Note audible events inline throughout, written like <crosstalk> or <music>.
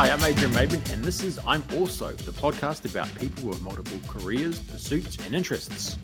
Hi, I'm Adrian Maben, and this is I'm Also, the podcast about people with multiple careers, pursuits, and interests.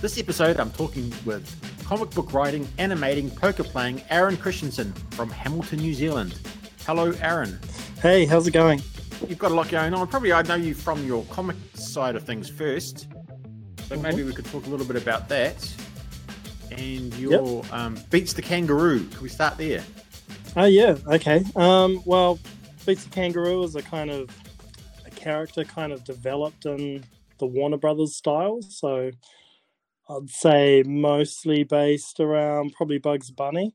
This episode, I'm talking with comic book writing, animating, poker playing Aaron Christensen from Hamilton, New Zealand. Hello, Aaron. Hey, how's it going? You've got a lot going on. Probably I know you from your comic side of things first, so mm-hmm. maybe we could talk a little bit about that. And your yep. um, Beats the Kangaroo. Can we start there? Oh, uh, yeah. Okay. Um, well, The Kangaroo is a kind of a character kind of developed in the Warner Brothers style. So I'd say mostly based around probably Bugs Bunny.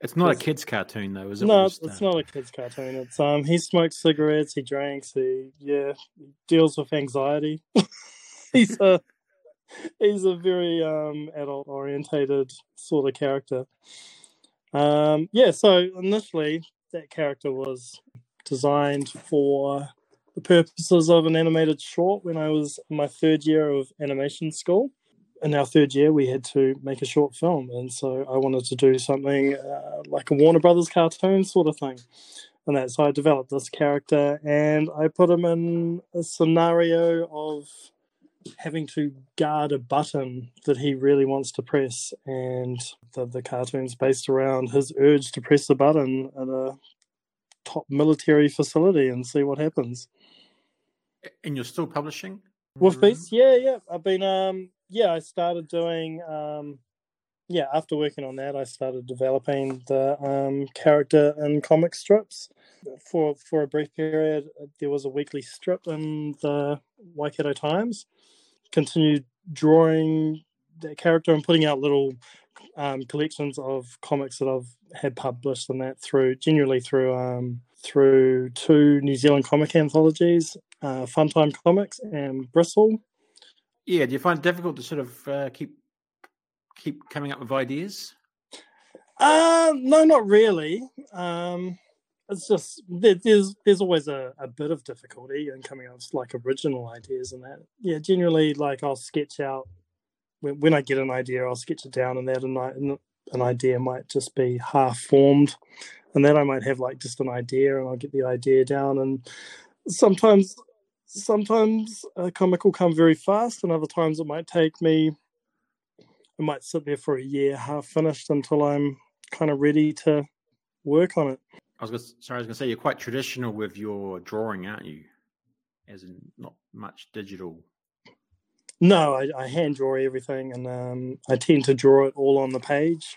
It's not a kids' cartoon though, is it? No, it's uh... not a kids' cartoon. It's um, he smokes cigarettes, he drinks, he yeah, deals with anxiety. <laughs> he's a he's a very um adult orientated sort of character. Um, yeah, so initially that character was designed for the purposes of an animated short when I was in my third year of animation school. In our third year, we had to make a short film, and so I wanted to do something uh, like a Warner Brothers cartoon sort of thing. And that, so I developed this character, and I put him in a scenario of having to guard a button that he really wants to press, and the, the cartoon's based around his urge to press the button at a top military facility and see what happens. And you're still publishing? With Beats? Yeah, yeah. I've been um yeah, I started doing um yeah, after working on that I started developing the um character in comic strips. For for a brief period there was a weekly strip in the Waikato Times. Continued drawing that character and putting out little um, collections of comics that I've had published and that through generally through um, through two New Zealand comic anthologies, uh, Funtime Comics and Bristle. Yeah, do you find it difficult to sort of uh, keep keep coming up with ideas? Uh, no, not really. Um, it's just there's there's always a, a bit of difficulty in coming up with like original ideas and that. Yeah, generally, like I'll sketch out when, when I get an idea, I'll sketch it down, and that and an idea might just be half formed and then I might have like just an idea and I'll get the idea down and sometimes sometimes a comic will come very fast and other times it might take me I might sit there for a year half finished until I'm kind of ready to work on it. I was gonna, sorry, I was going to say you're quite traditional with your drawing, aren't you? As in not much digital. No, I, I hand draw everything, and um, I tend to draw it all on the page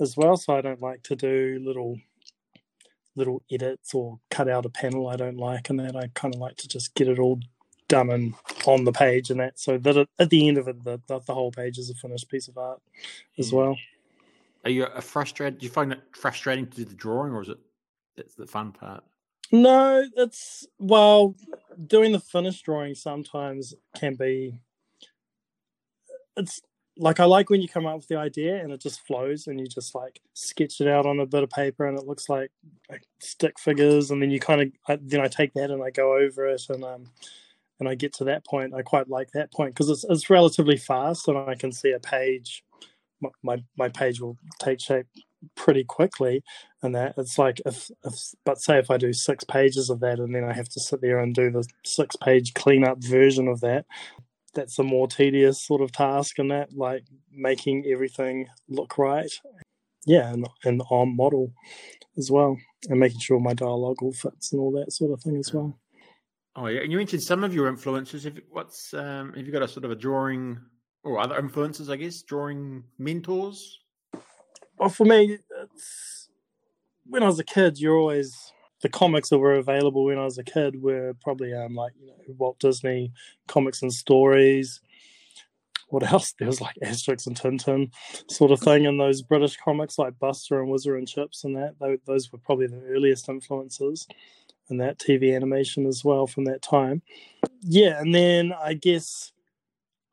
as well. So I don't like to do little little edits or cut out a panel I don't like, and that I kind of like to just get it all done and on the page and that, so that at the end of it, the, the, whole page is a finished piece of art as well. Are you a frustrated? Do you find it frustrating to do the drawing, or is it that's the fun part? No, it's well, doing the finished drawing sometimes can be. It's like I like when you come up with the idea and it just flows and you just like sketch it out on a bit of paper and it looks like, like stick figures and then you kind of then I take that and I go over it and um and I get to that point. I quite like that point because it's it's relatively fast and I can see a page. My, my my page will take shape pretty quickly and that it's like if, if but say if I do six pages of that and then I have to sit there and do the six page cleanup version of that that's a more tedious sort of task and that like making everything look right. Yeah and, and on model as well and making sure my dialogue all fits and all that sort of thing as well. Oh yeah and you mentioned some of your influences. Have, what's um, have you got a sort of a drawing or other influences i guess drawing mentors? Well for me it's when i was a kid you're always the comics that were available when I was a kid were probably um like you know Walt Disney comics and stories. What else? <laughs> There was like Asterix and Tintin sort of thing, and those British comics like Buster and Whizzer and Chips and that. Those were probably the earliest influences, and that TV animation as well from that time. Yeah, and then I guess,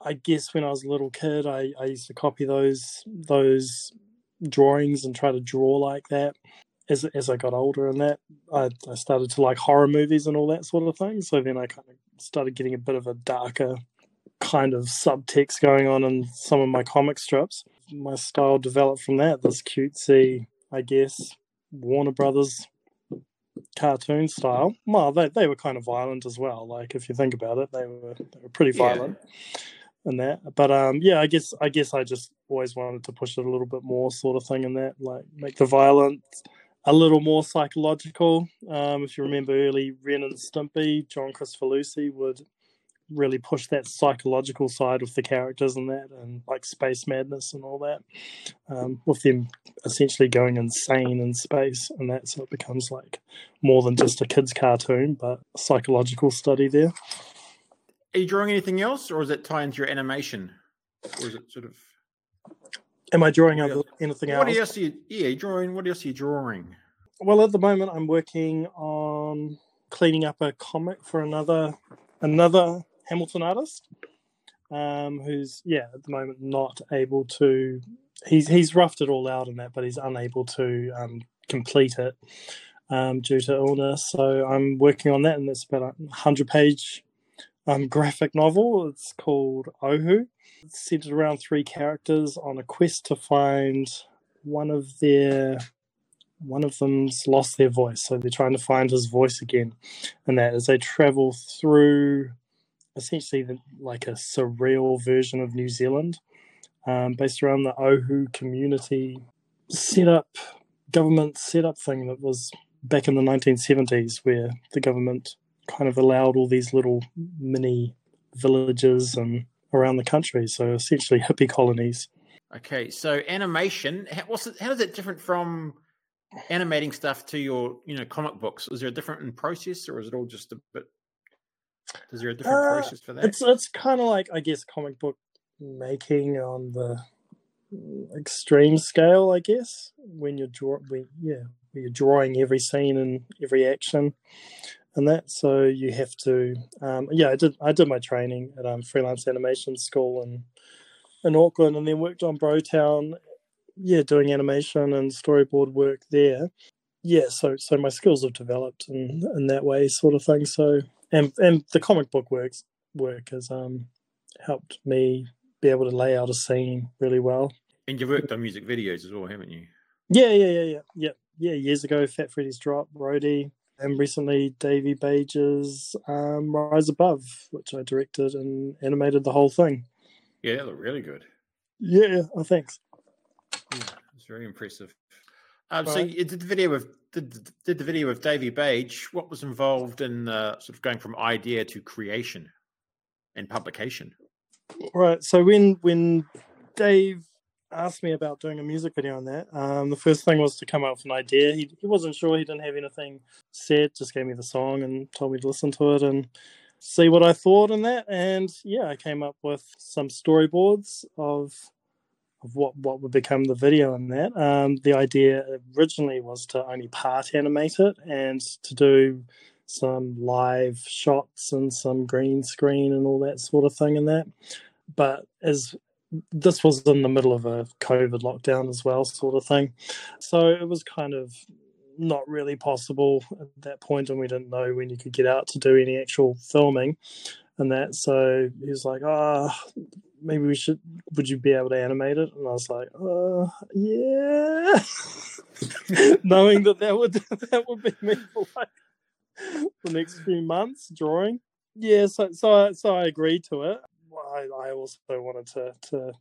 I guess when I was a little kid, I, I used to copy those those drawings and try to draw like that as as I got older and that I, I started to like horror movies and all that sort of thing. So then I kind of started getting a bit of a darker kind of subtext going on in some of my comic strips. My style developed from that. This cutesy, I guess, Warner Brothers cartoon style. Well, they they were kind of violent as well. Like if you think about it, they were they were pretty violent yeah. in that. But um, yeah, I guess I guess I just always wanted to push it a little bit more, sort of thing, in that like make the violence a little more psychological. Um, if you remember early Ren and Stimpy, John Kricfalusi would really push that psychological side with the characters and that, and like space madness and all that, um, with them essentially going insane in space and that, so it becomes like more than just a kids' cartoon, but psychological study there. Are you drawing anything else, or is it tie into your animation, or is it sort of? Am I drawing else? anything else? What else are you? Yeah, drawing. What else are you drawing? Well, at the moment, I'm working on cleaning up a comic for another another Hamilton artist, um, who's yeah at the moment not able to. He's he's roughed it all out in that, but he's unable to um, complete it um, due to illness. So I'm working on that, and it's about a hundred page um, graphic novel. It's called Ohu. It's centered around three characters on a quest to find one of their one of them's lost their voice, so they're trying to find his voice again, and that as they travel through essentially the, like a surreal version of New Zealand, um, based around the Ohu community set up government set up thing that was back in the 1970s, where the government kind of allowed all these little mini villages and around the country, so essentially hippie colonies. Okay, so animation, what's it, how is it different from animating stuff to your, you know, comic books? Is there a different process, or is it all just a bit is there a different uh, process for that? It's it's kind of like I guess comic book making on the extreme scale, I guess. When you're draw, when, yeah, when you're drawing every scene and every action, and that. So you have to, um, yeah. I did I did my training at um, freelance animation school in in Auckland, and then worked on Brotown. Yeah, doing animation and storyboard work there. Yeah, so so my skills have developed in in that way, sort of thing. So and and the comic book works work has um helped me be able to lay out a scene really well. And you've worked on music videos as well, haven't you? Yeah, yeah, yeah, yeah, yeah. Yeah, years ago, Fat Freddy's Drop, Roadie, and recently Davey Bage's um, Rise Above, which I directed and animated the whole thing. Yeah, that looked really good. Yeah, oh, thanks. Yeah, it's very impressive. Um, right. So you did the video with did, did the video with Davey Bage. What was involved in uh, sort of going from idea to creation and publication? Right. So when when Dave asked me about doing a music video on that, um, the first thing was to come up with an idea. He he wasn't sure. He didn't have anything set. Just gave me the song and told me to listen to it and see what I thought in that. And yeah, I came up with some storyboards of of what, what would become the video in that. Um, the idea originally was to only part animate it and to do some live shots and some green screen and all that sort of thing in that. But as this was in the middle of a COVID lockdown as well, sort of thing. So it was kind of not really possible at that point, and we didn't know when you could get out to do any actual filming and that. So he was like, "Ah, oh, maybe we should. Would you be able to animate it?" And I was like, "Uh, yeah." <laughs> Knowing that that would <laughs> that would be me for like the next few months drawing. Yeah, so so I, so I agreed to it. I, I also wanted to to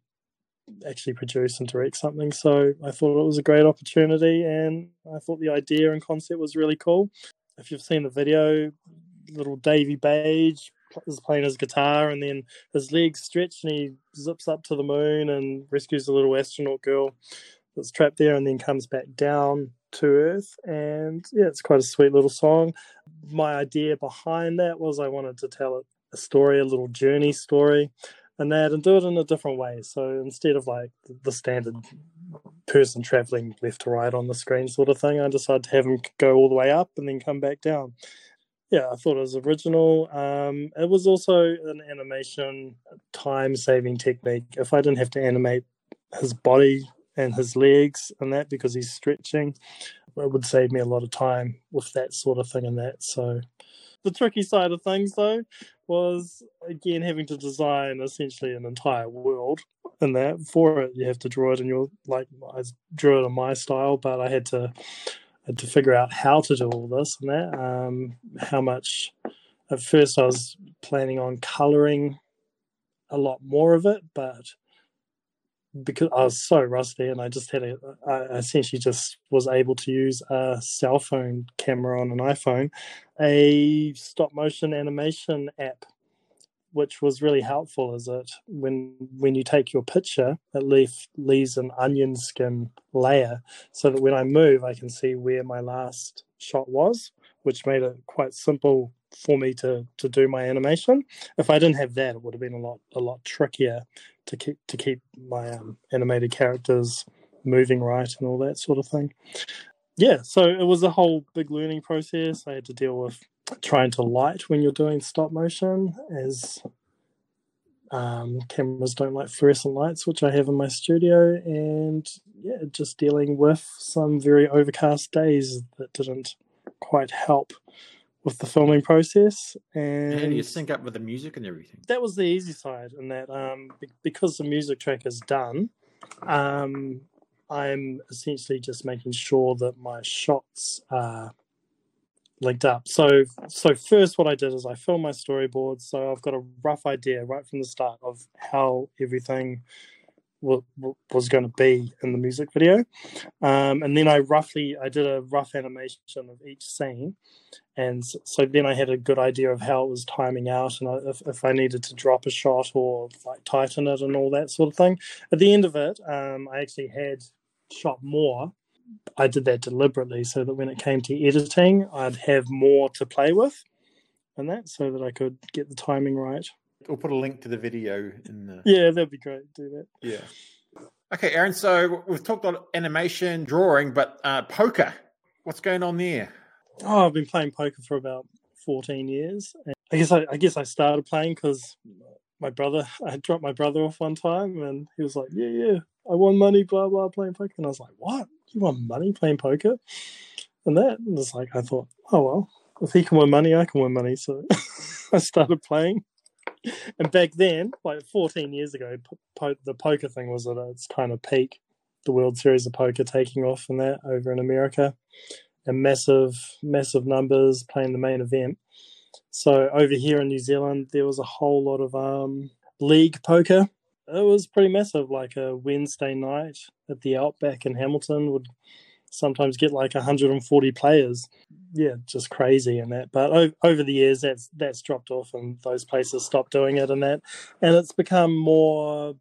actually produce and direct something, so I thought it was a great opportunity, and I thought the idea and concept was really cool. If you've seen the video, little Davy Bage is playing his guitar, and then his legs stretch, and he zips up to the moon and rescues a little astronaut girl that's trapped there, and then comes back down to Earth. And yeah, it's quite a sweet little song. My idea behind that was I wanted to tell a story, a little journey story, and that, and do it in a different way. So instead of like the standard person traveling left to right on the screen sort of thing, I decided to have him go all the way up and then come back down yeah, I thought it was original. Um, it was also an animation time saving technique. If I didn't have to animate his body and his legs and that because he's stretching, it would save me a lot of time with that sort of thing and that. So the tricky side of things though was again having to design essentially an entire world and that for it you have to draw it in your like I drew it in my style, but I had to had to figure out how to do all this and that. Um, how much? At first, I was planning on coloring a lot more of it, but because I was so rusty and I just had a, I essentially just was able to use a cell phone camera on an iPhone, a stop motion animation app, which was really helpful. Is it when when you take your picture, it leaves leaves an onion skin layer, so that when I move, I can see where my last shot was, which made it quite simple for me to to do my animation. If I didn't have that, it would have been a lot a lot trickier to keep to keep my um, animated characters moving right and all that sort of thing. Yeah, so it was a whole big learning process. I had to deal with trying to light when you're doing stop motion, as um, cameras don't like fluorescent lights, which I have in my studio, and yeah, just dealing with some very overcast days that didn't quite help with the filming process. And How do you sync up with the music and everything? that was the easy side, and that um, be- because the music track is done, um, I'm essentially just making sure that my shots are linked up. So, so first, what I did is I filmed my storyboard, so I've got a rough idea right from the start of how everything wa- wa- was going to be in the music video, um, and then I roughly I did a rough animation of each scene, and so then I had a good idea of how it was timing out, and I, if if I needed to drop a shot or like tighten it and all that sort of thing. At the end of it, um, I actually had shot more. I did that deliberately so that when it came to editing, I'd have more to play with, and that so that I could get the timing right. We'll put a link to the video in the Yeah, that'd be great. Do that. yeah. Okay, Aaron. So we've talked about animation, drawing, but uh, poker. What's going on there? Oh, I've been playing poker for about fourteen years. And I guess I, I guess I started playing because my brother. I dropped my brother off one time, and he was like, "Yeah, yeah, I won money, blah blah, playing poker." And I was like, "What? You won money playing poker?" And that and it's like I thought, "Oh well, if he can win money, I can win money." So <laughs> I started playing. <laughs> And back then, like 14 years ago, po- the poker thing was at its kind of peak. The World Series of Poker taking off and that over in America and massive, massive numbers playing the main event. So over here in New Zealand, there was a whole lot of um, league poker. It was pretty massive. Like a Wednesday night at the Outback in Hamilton would sometimes get like 140 players. Yeah, just crazy and that. But over the years, that's that's dropped off, and those places stopped doing it and that. And it's become more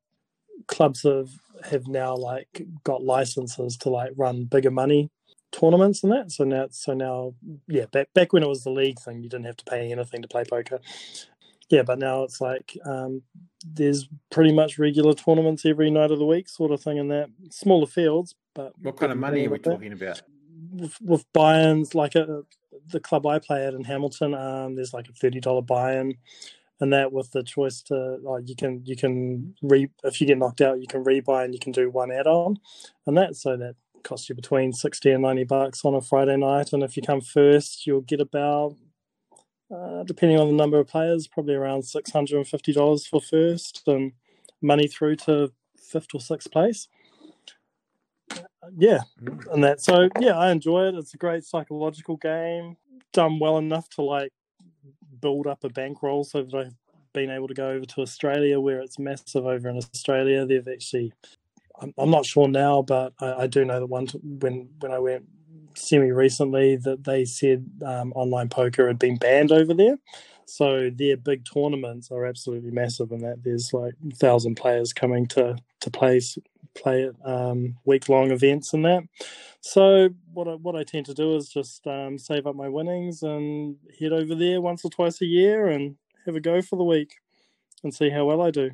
clubs have have now like got licenses to like run bigger money tournaments and that. So now, so now, yeah, back back when it was the league thing, you didn't have to pay anything to play poker. Yeah, but now it's like um, there's pretty much regular tournaments every night of the week, sort of thing, in that smaller fields. But What kind of money are we talking about? With, with buy-ins, like a, the club I play at in Hamilton, um, there's like a thirty dollar buy-in, and that with the choice to like you can you can re if you get knocked out, you can rebuy and you can do one add-on, and that so that costs you between 60 and 90 bucks on a Friday night. And if you come first, you'll get about, uh, depending on the number of players, probably around $650 for first and money through to fifth or sixth place. Yeah, Mm. and that. So, yeah, I enjoy it. It's a great psychological game, done well enough to like build up a bankroll so that I've been able to go over to Australia where it's massive over in Australia. They've actually I'm, I'm not sure now, but I, I do know that one t- when when I went semi recently that they said um, online poker had been banned over there. So their big tournaments are absolutely massive, and that there's like thousand players coming to to play play at um, week long events and that. So what I, what I tend to do is just um, save up my winnings and head over there once or twice a year and have a go for the week and see how well I do.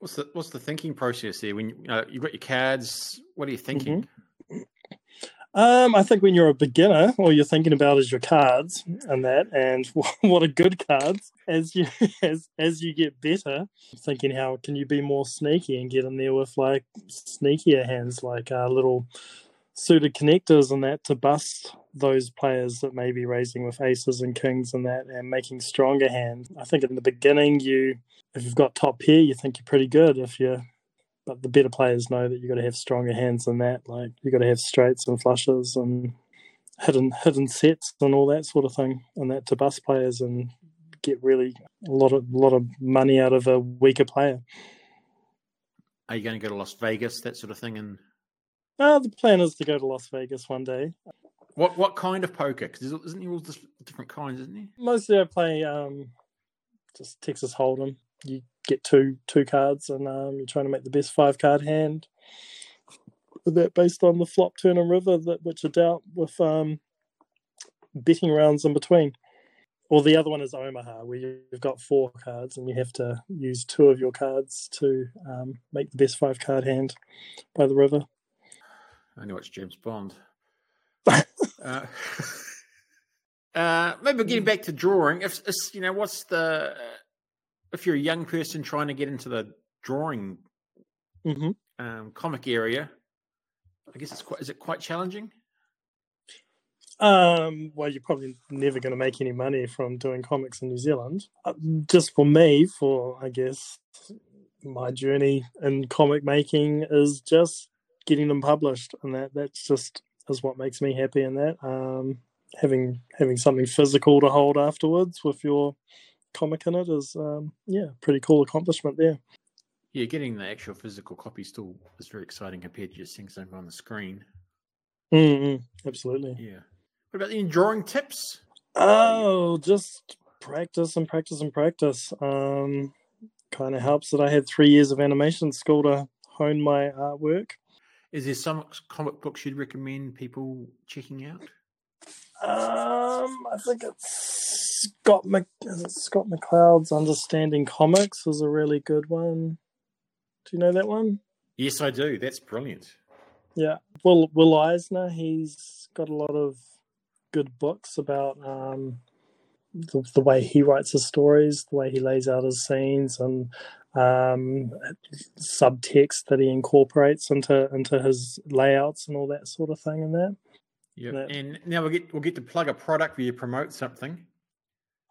What's the what's the thinking process there? When you uh, you've got your cards, what are you thinking? Um, I think when you're a beginner, all you're thinking about is your cards and that, and <laughs> what are good cards. As you <laughs> as as you get better, thinking how can you be more sneaky and get in there with like sneakier hands, like uh, little suited connectors and that to bust those players that may be raising with aces and kings and that, and making stronger hands. I think in the beginning, you if you've got top pair, you think you're pretty good. If you but the better players know that you've got to have stronger hands than that. Like you've got to have straights and flushes and hidden hidden sets and all that sort of thing, and that to bust players and get really a lot of a lot of money out of a weaker player. Are you going to go to Las Vegas, that sort of thing? And uh, the plan is to go to Las Vegas one day. What what kind of poker? Because isn't there all different kinds, isn't there? Mostly I play um, just Texas Hold'em. You get two two cards, and um, you're trying to make the best five card hand. That based on the flop, turn, and river, that which are dealt with um, betting rounds in between. Or the other one is Omaha, where you've got four cards and you have to use two of your cards to um, make the best five card hand by the river. I know it's James Bond. <laughs> uh, <laughs> uh, maybe getting back to drawing. If, if, you know, what's the if you're a young person trying to get into the drawing mm-hmm. um, comic area? I guess it's quite. Is it quite challenging? Um, well, you're probably never going to make any money from doing comics in New Zealand. Uh, just for me, for I guess my journey in comic making is just getting them published, and that that's just is what makes me happy. In that, um, having having something physical to hold afterwards with your comic in it is, um, yeah, pretty cool accomplishment there. Yeah, getting the actual physical copy still is very exciting compared to just seeing something on the screen. Mm-hmm. Absolutely. Yeah. What about any drawing tips? Oh, just practice and practice and practice. Um, kind of helps that I had three years of animation school to hone my artwork. Is there some comic books you'd recommend people checking out? Um, I think it's Scott Mc, Scott McCloud's Understanding Comics is a really good one. Do you know that one? Yes, I do. That's brilliant. Yeah, Will Will Eisner. He's got a lot of good books about um, the, the, way he writes his stories, the way he lays out his scenes, and um, subtext that he incorporates into into his layouts and all that sort of thing. And that. Yeah, and now we'll get we'll get to plug a product where you promote something.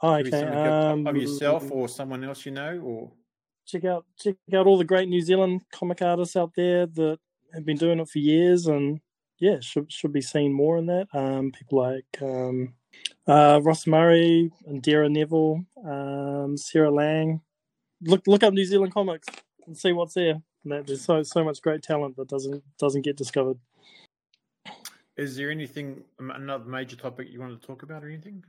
Oh, okay. Um, of yourself or someone else you know, or check out check out all the great New Zealand comic artists out there that have been doing it for years, and yeah, should should be seen more in that. Um, people like um, uh, Ross Murray and Dara Neville, um, Sarah Laing. Look look up New Zealand comics and see what's there. There's so so much great talent that doesn't doesn't get discovered. Is there anything another major topic you want to talk about or anything?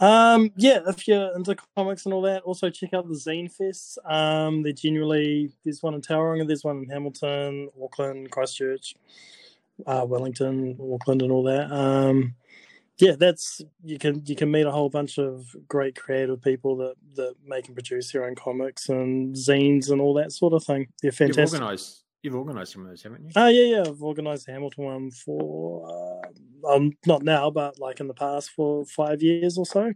Um, yeah, if you're into comics and all that, also check out the Zine Fest. Um, they're generally there's one in Tauranga, there's one in Hamilton, Auckland, Christchurch, uh, Wellington, Auckland, and all that. Um, yeah, that's you can you can meet a whole bunch of great creative people that that make and produce their own comics and zines and all that sort of thing. They're fantastic. You've organised you've organised some of those, haven't you? Oh yeah, yeah. I've organised the Hamilton one for uh, um not now, but like in the past for five years or so,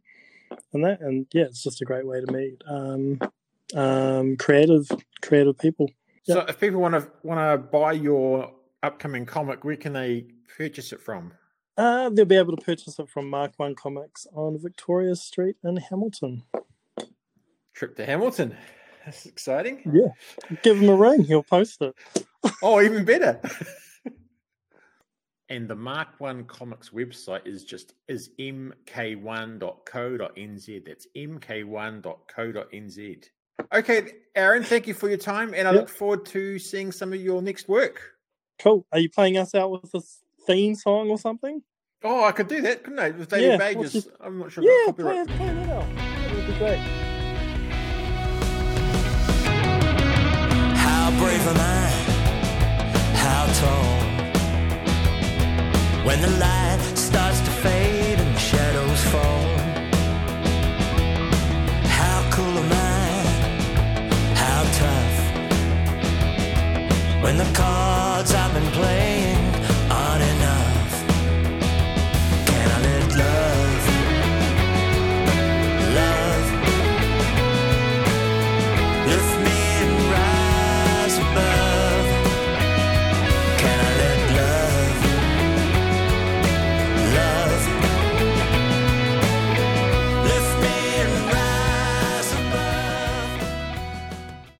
and that and yeah, it's just a great way to meet um, um, creative creative people. So if people want to want to buy your upcoming comic, where can they purchase it from? Uh, they'll be able to purchase it from Mark One Comics on Victoria Street in Hamilton. Trip to Hamilton. That's exciting. Yeah. Give him a ring, he'll post it. oh, even better. <laughs> and the Mark One Comics website is just is mk1.co.nz. That's mk1.co.nz. Okay, Aaron, thank you for your time, and I yep. look forward to seeing some of your next work. Cool. Are you playing us out with a theme song or something? Oh, I could do that, couldn't I? With David yeah, Bages. Just... I'm not sure. Yeah, play, play that out. That would be great. How brave am I? How tall? When the light